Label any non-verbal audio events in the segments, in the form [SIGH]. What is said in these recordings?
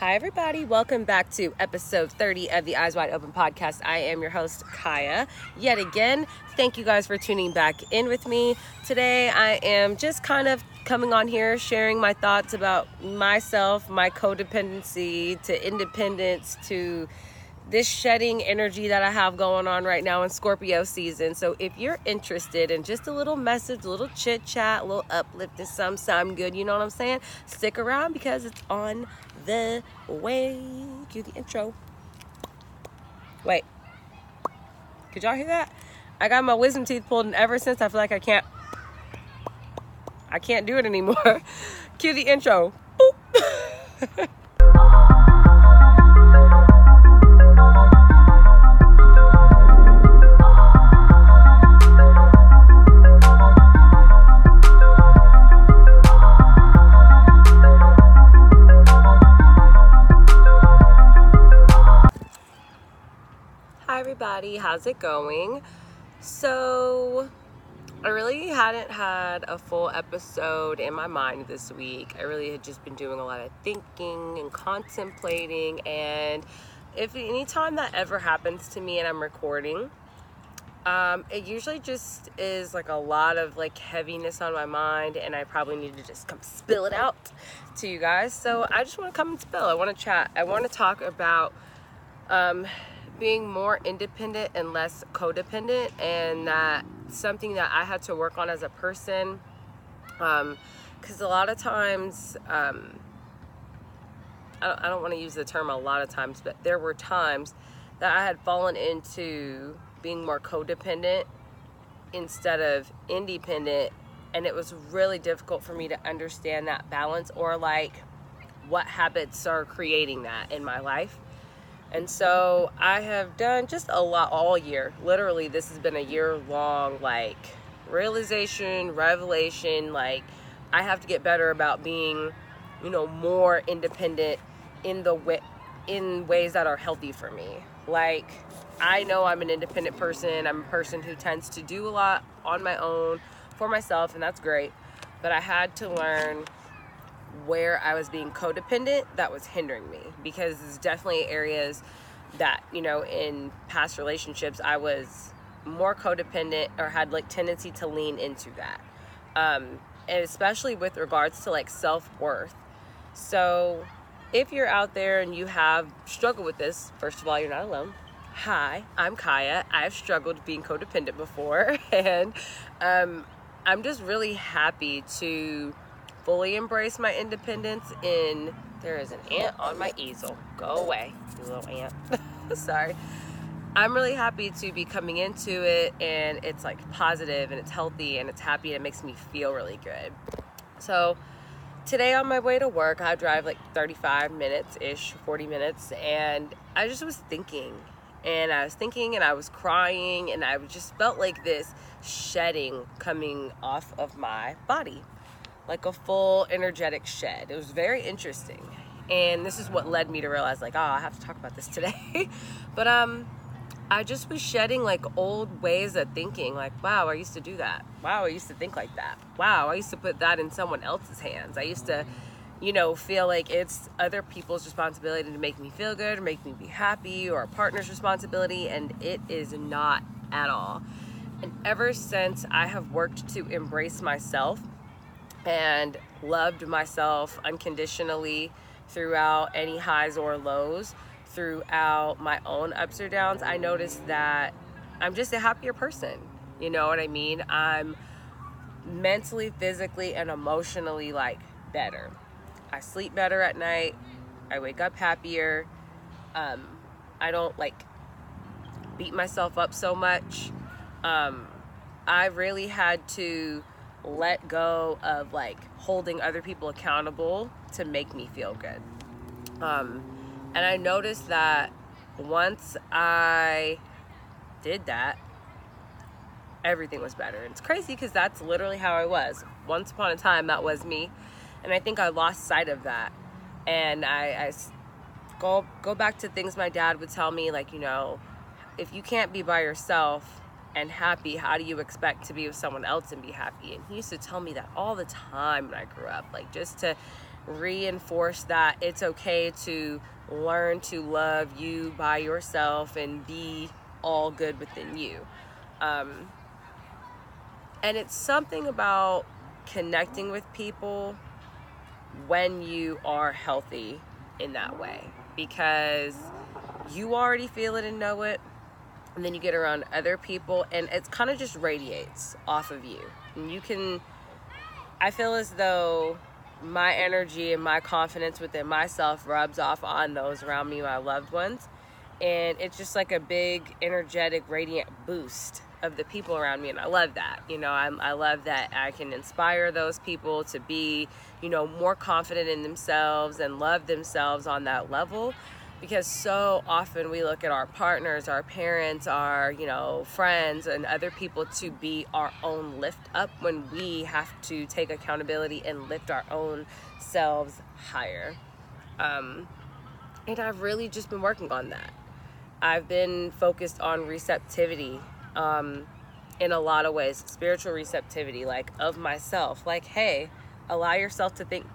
Hi, everybody. Welcome back to episode 30 of the Eyes Wide Open podcast. I am your host, Kaya. Yet again, thank you guys for tuning back in with me. Today, I am just kind of coming on here sharing my thoughts about myself, my codependency to independence, to this shedding energy that I have going on right now in Scorpio season. So if you're interested in just a little message, a little chit chat, a little uplifting, some some good, you know what I'm saying? Stick around because it's on the way. Cue the intro. Wait. Could y'all hear that? I got my wisdom teeth pulled and ever since I feel like I can't I can't do it anymore. [LAUGHS] Cue the intro. [LAUGHS] everybody. How's it going? So, I really hadn't had a full episode in my mind this week. I really had just been doing a lot of thinking and contemplating. And if anytime that ever happens to me and I'm recording, um, it usually just is like a lot of like heaviness on my mind, and I probably need to just come spill it out to you guys. So I just want to come and spill. I want to chat. I want to talk about um, being more independent and less codependent, and that something that I had to work on as a person. Because a lot of times, um, I don't, I don't want to use the term a lot of times, but there were times that I had fallen into being more codependent instead of independent, and it was really difficult for me to understand that balance or like what habits are creating that in my life. And so I have done just a lot all year. Literally, this has been a year long, like, realization, revelation. Like, I have to get better about being, you know, more independent in the way, in ways that are healthy for me. Like, I know I'm an independent person. I'm a person who tends to do a lot on my own for myself, and that's great. But I had to learn where I was being codependent that was hindering me because there's definitely areas that, you know, in past relationships, I was more codependent or had like tendency to lean into that. Um, and especially with regards to like self worth. So if you're out there and you have struggled with this, first of all, you're not alone. Hi, I'm Kaya. I've struggled being codependent before, [LAUGHS] and um, I'm just really happy to fully embrace my independence in there is an ant on my easel. Go away you little ant. [LAUGHS] Sorry. I'm really happy to be coming into it and it's like positive and it's healthy and it's happy and it makes me feel really good. So today on my way to work i drive like 35 minutes ish 40 minutes and i just was thinking and i was thinking and i was crying and i just felt like this shedding coming off of my body like a full energetic shed. It was very interesting. And this is what led me to realize like, oh, I have to talk about this today. [LAUGHS] but um I just was shedding like old ways of thinking like, wow, I used to do that. Wow, I used to think like that. Wow, I used to put that in someone else's hands. I used to you know, feel like it's other people's responsibility to make me feel good or make me be happy or a partner's responsibility and it is not at all. And ever since I have worked to embrace myself and loved myself unconditionally throughout any highs or lows, throughout my own ups or downs, I noticed that I'm just a happier person. You know what I mean? I'm mentally, physically, and emotionally like better. I sleep better at night. I wake up happier. Um, I don't like beat myself up so much. Um, I really had to let go of like holding other people accountable to make me feel good. Um, and I noticed that once I did that, everything was better. And it's crazy because that's literally how I was. Once upon a time, that was me. And I think I lost sight of that. And I, I go, go back to things my dad would tell me, like, you know, if you can't be by yourself, and happy, how do you expect to be with someone else and be happy? And he used to tell me that all the time when I grew up, like just to reinforce that it's okay to learn to love you by yourself and be all good within you. Um, and it's something about connecting with people when you are healthy in that way because you already feel it and know it and then you get around other people and it kind of just radiates off of you. And you can i feel as though my energy and my confidence within myself rubs off on those around me my loved ones. And it's just like a big energetic radiant boost of the people around me and i love that you know? I'm, i love that i can inspire those people to be you know more confident in themselves and love themselves on that level because so often we look at our partners our parents our you know friends and other people to be our own lift up when we have to take accountability and lift our own selves higher. Um, and i've really just been working on that. I've been focused on receptivity um, in a lot of ways spiritual receptivity like of myself. Like hey allow yourself to think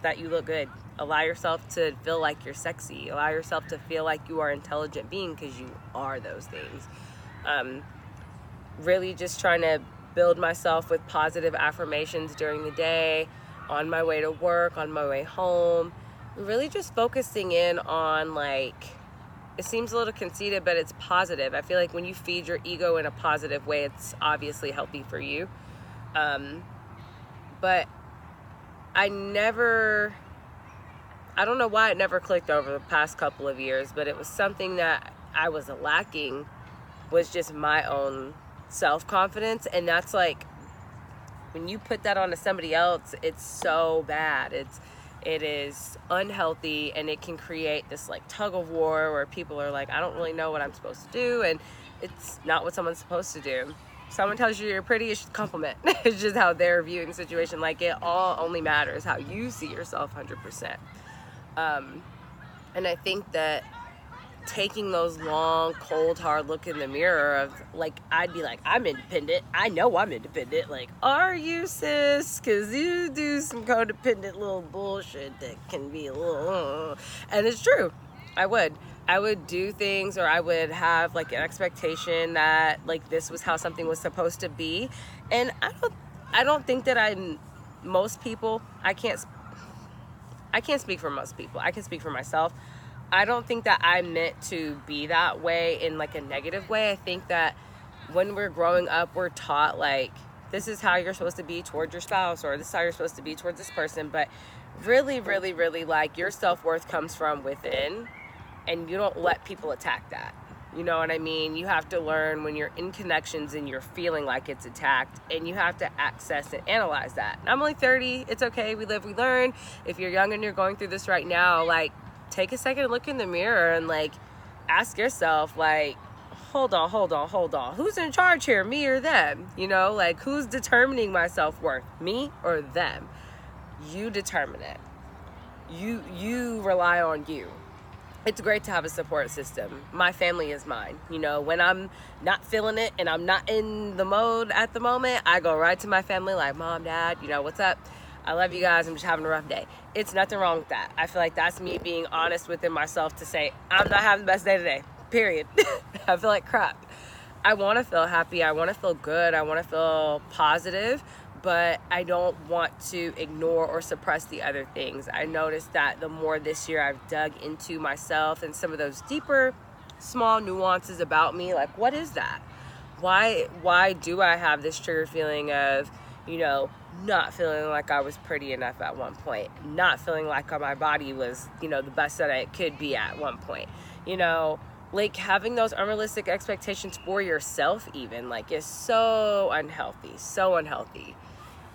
that you look good allow yourself to feel like you're sexy allow yourself to feel like you are intelligent being because you are those things um, really just trying to build myself with positive affirmations during the day on my way to work on my way home really just focusing in on like it seems a little conceited, but it's positive. I feel like when you feed your ego in a positive way, it's obviously healthy for you. Um, but I never, I don't know why it never clicked over the past couple of years, but it was something that I was lacking was just my own self confidence. And that's like, when you put that onto somebody else, it's so bad. It's, it is unhealthy and it can create this like tug of war where people are like, I don't really know what I'm supposed to do, and it's not what someone's supposed to do. Someone tells you you're pretty, you should compliment. [LAUGHS] it's just how they're viewing the situation. Like it all only matters how you see yourself 100%. Um, and I think that taking those long, cold, hard look in the mirror of like, I'd be like, I'm independent. I know I'm independent. Like, are you, sis? Because you do some codependent little bullshit that can be a little, uh, and it's true. I would. I would do things or I would have like an expectation that like this was how something was supposed to be. And I don't I don't think that I most people, I can't I can't speak for most people. I can speak for myself. I don't think that I'm meant to be that way in like a negative way. I think that when we're growing up, we're taught like this is how you're supposed to be towards your spouse or this is how you're supposed to be towards this person. But really, really, really like your self worth comes from within and you don't let people attack that. You know what I mean? You have to learn when you're in connections and you're feeling like it's attacked, and you have to access and analyze that. I'm only 30. It's okay. We live, we learn. If you're young and you're going through this right now, like take a second look in the mirror and like ask yourself like hold on hold on hold on who's in charge here me or them you know like who's determining my self-worth me or them you determine it you you rely on you it's great to have a support system. My family is mine. You know, when I'm not feeling it and I'm not in the mode at the moment, I go right to my family, like, Mom, Dad, you know, what's up? I love you guys. I'm just having a rough day. It's nothing wrong with that. I feel like that's me being honest within myself to say, I'm not having the best day today, period. [LAUGHS] I feel like crap. I want to feel happy. I want to feel good. I want to feel positive, but I don't want to ignore or suppress the other things. I noticed that the more this year I've dug into myself and some of those deeper, small nuances about me, like what is that? Why why do I have this trigger feeling of, you know, not feeling like I was pretty enough at one point, not feeling like my body was, you know, the best that it could be at one point. You know, like having those unrealistic expectations for yourself even like is so unhealthy, so unhealthy.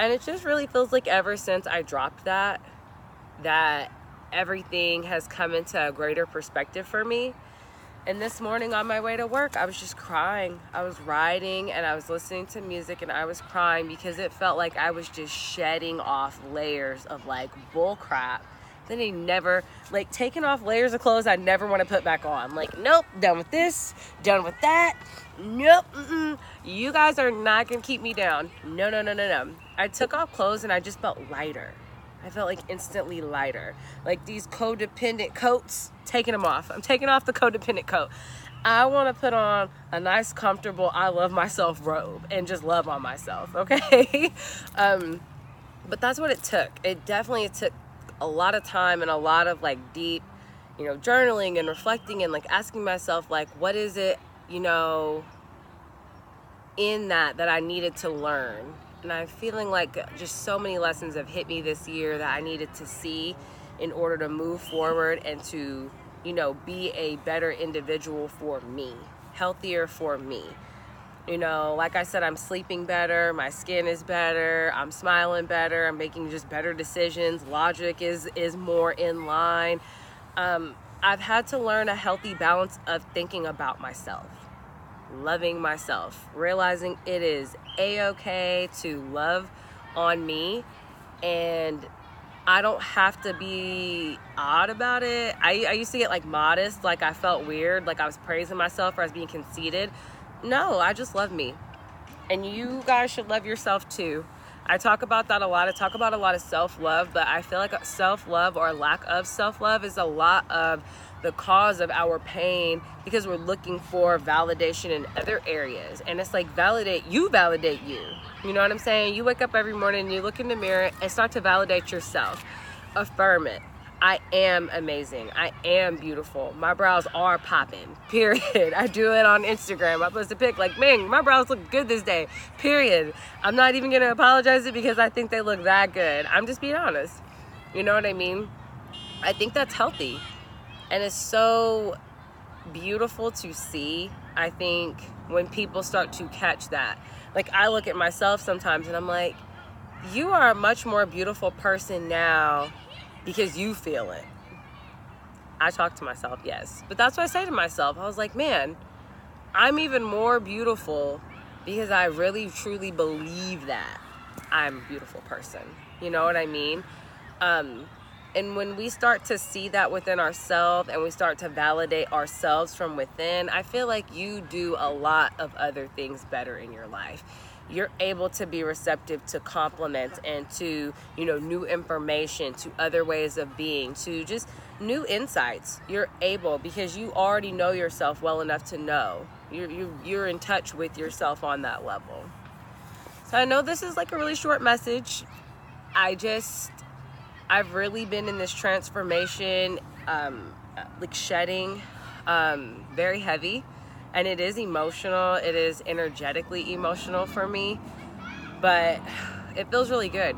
And it just really feels like ever since I dropped that that everything has come into a greater perspective for me and this morning on my way to work, I was just crying. I was riding and I was listening to music and I was crying because it felt like I was just shedding off layers of like bull crap. Then he never, like taking off layers of clothes I never want to put back on. Like, nope, done with this, done with that. Nope, you guys are not to keep me down. No, no, no, no, no. I took off clothes and I just felt lighter. I felt like instantly lighter. Like these codependent coats, taking them off. I'm taking off the codependent coat. I want to put on a nice, comfortable, I love myself robe and just love on myself, [LAUGHS] okay? um, but that's what it took. It definitely took a lot of time and a lot of like deep, you know, journaling and reflecting and like asking myself, like, what is it, you know, in that that I needed to learn? And I'm feeling like just so many lessons have hit me this year that I needed to see in order to move forward and to you know, be a better individual for me, healthier for me. You know, like I said, I'm sleeping better, my skin is better, I'm smiling better, I'm making just better decisions, logic is is more in line. Um, I've had to learn a healthy balance of thinking about myself, loving myself, realizing it is a okay to love on me and I don't have to be odd about it. I, I used to get like modest, like I felt weird, like I was praising myself or I was being conceited. No, I just love me. And you guys should love yourself too. I talk about that a lot. I talk about a lot of self love, but I feel like self love or lack of self love is a lot of the cause of our pain because we're looking for validation in other areas. And it's like validate you validate you. You know what I'm saying? You wake up every morning you look in the mirror and start to validate yourself. Affirm it. I am amazing. I am beautiful. My brows are popping. Period. [LAUGHS] I do it on Instagram. I post a pic like, man, my brows look good this day. Period. I'm not even gonna apologize it because I think they look that good. I'm just being honest. You know what I mean? I think that's healthy. And it's so beautiful to see, I think, when people start to catch that. Like, I look at myself sometimes and I'm like, you are a much more beautiful person now because you feel it. I talk to myself, yes. But that's what I say to myself. I was like, man, I'm even more beautiful because I really truly believe that I'm a beautiful person. You know what I mean? Um, and when we start to see that within ourselves and we start to validate ourselves from within, I feel like you do a lot of other things better in your life. You're able to be receptive to compliments and to, you know, new information, to other ways of being, to just new insights. You're able because you already know yourself well enough to know. You're, you, you're in touch with yourself on that level. So I know this is like a really short message. I just I've really been in this transformation, um, like shedding, um, very heavy, and it is emotional. It is energetically emotional for me, but it feels really good.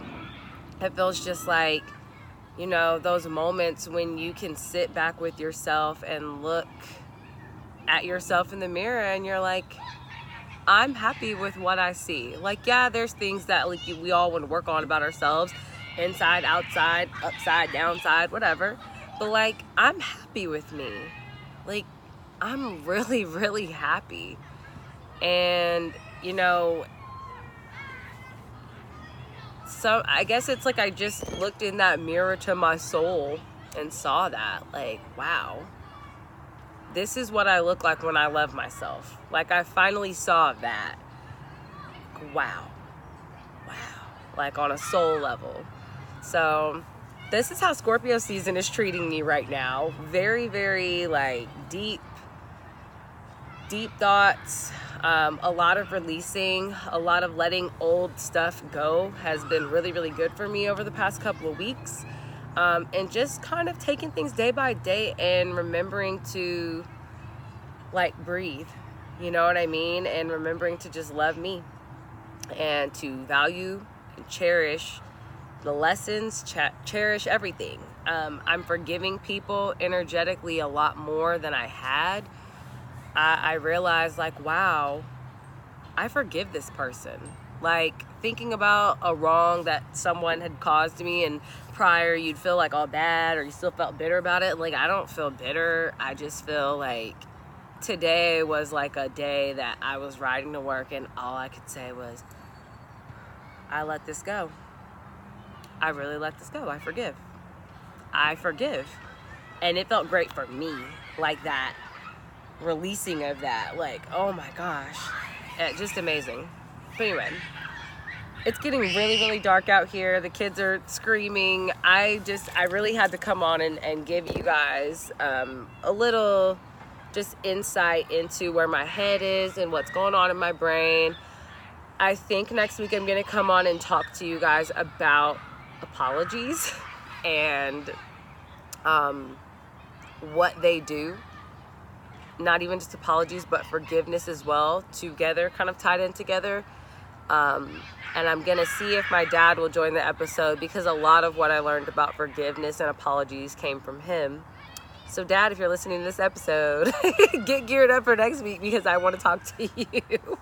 It feels just like, you know, those moments when you can sit back with yourself and look at yourself in the mirror and you're like, I'm happy with what I see. Like, yeah, there's things that like we all want to work on about ourselves inside, outside, upside, downside, whatever. But like, I'm happy with me. Like, I'm really, really happy. And, you know, so I guess it's like I just looked in that mirror to my soul and saw that. Like, wow. This is what I look like when I love myself. Like, I finally saw that. Wow. Wow. Like, on a soul level. So this is how Scorpio season is treating me right now. Very, very like deep, deep thoughts. Um, a lot of releasing, a lot of letting old stuff go has been really, really good for me over the past couple of weeks. Um, and just kind of taking things day by day and remembering to like breathe. You know what I mean? And remembering to just love me and to value and cherish the lessons, ch- cherish everything. Um, I'm forgiving people energetically a lot more than I had. I, I realized, like, wow, I forgive this person. Like, thinking about a wrong that someone had caused me, and prior you'd feel like all bad or you still felt bitter about it. Like, I don't feel bitter. I just feel like today was like a day that I was riding to work, and all I could say was, I let this go. I really let this go. I forgive. I forgive. And it felt great for me, like that releasing of that. Like, oh my gosh. Uh, just amazing. But anyway, it's getting really, really dark out here. The kids are screaming. I just, I really had to come on and, and give you guys um, a little just insight into where my head is and what's going on in my brain. I think next week I'm going to come on and talk to you guys about apologies [LAUGHS] and um, what they do. Not even just apologies, but forgiveness as well, together, kind of tied in together. Um, and I'm gonna see if my dad will join the episode because a lot of what I learned about forgiveness and apologies came from him. So, Dad, if you're listening to this episode, [LAUGHS] get geared up for next week because I want to talk to you.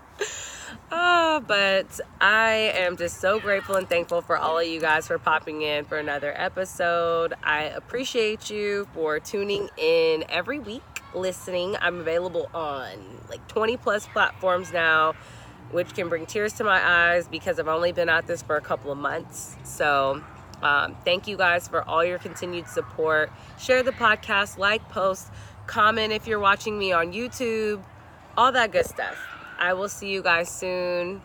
Uh, [LAUGHS] but I am just so grateful and thankful for all of you guys for popping in for another episode. I appreciate you for tuning in every week, listening. I'm available on like 20 plus platforms now which can bring tears to my eyes because I've only been at this for a couple of months. So, um, thank you guys for all your continued support. Share the podcast, like, post, comment if you're watching me on YouTube, all that good stuff. I will see you guys soon.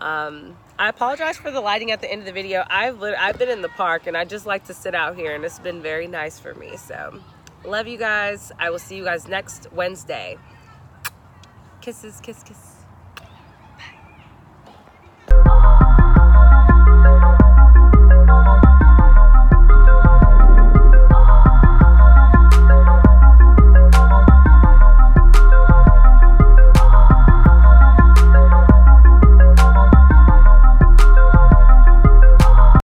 Um, I apologize for the lighting at the end of the video. I've I've been in the park and I just like to sit out here and it's been very nice for me. So, love you guys. I will see you guys next Wednesday. Kisses, kiss, kiss.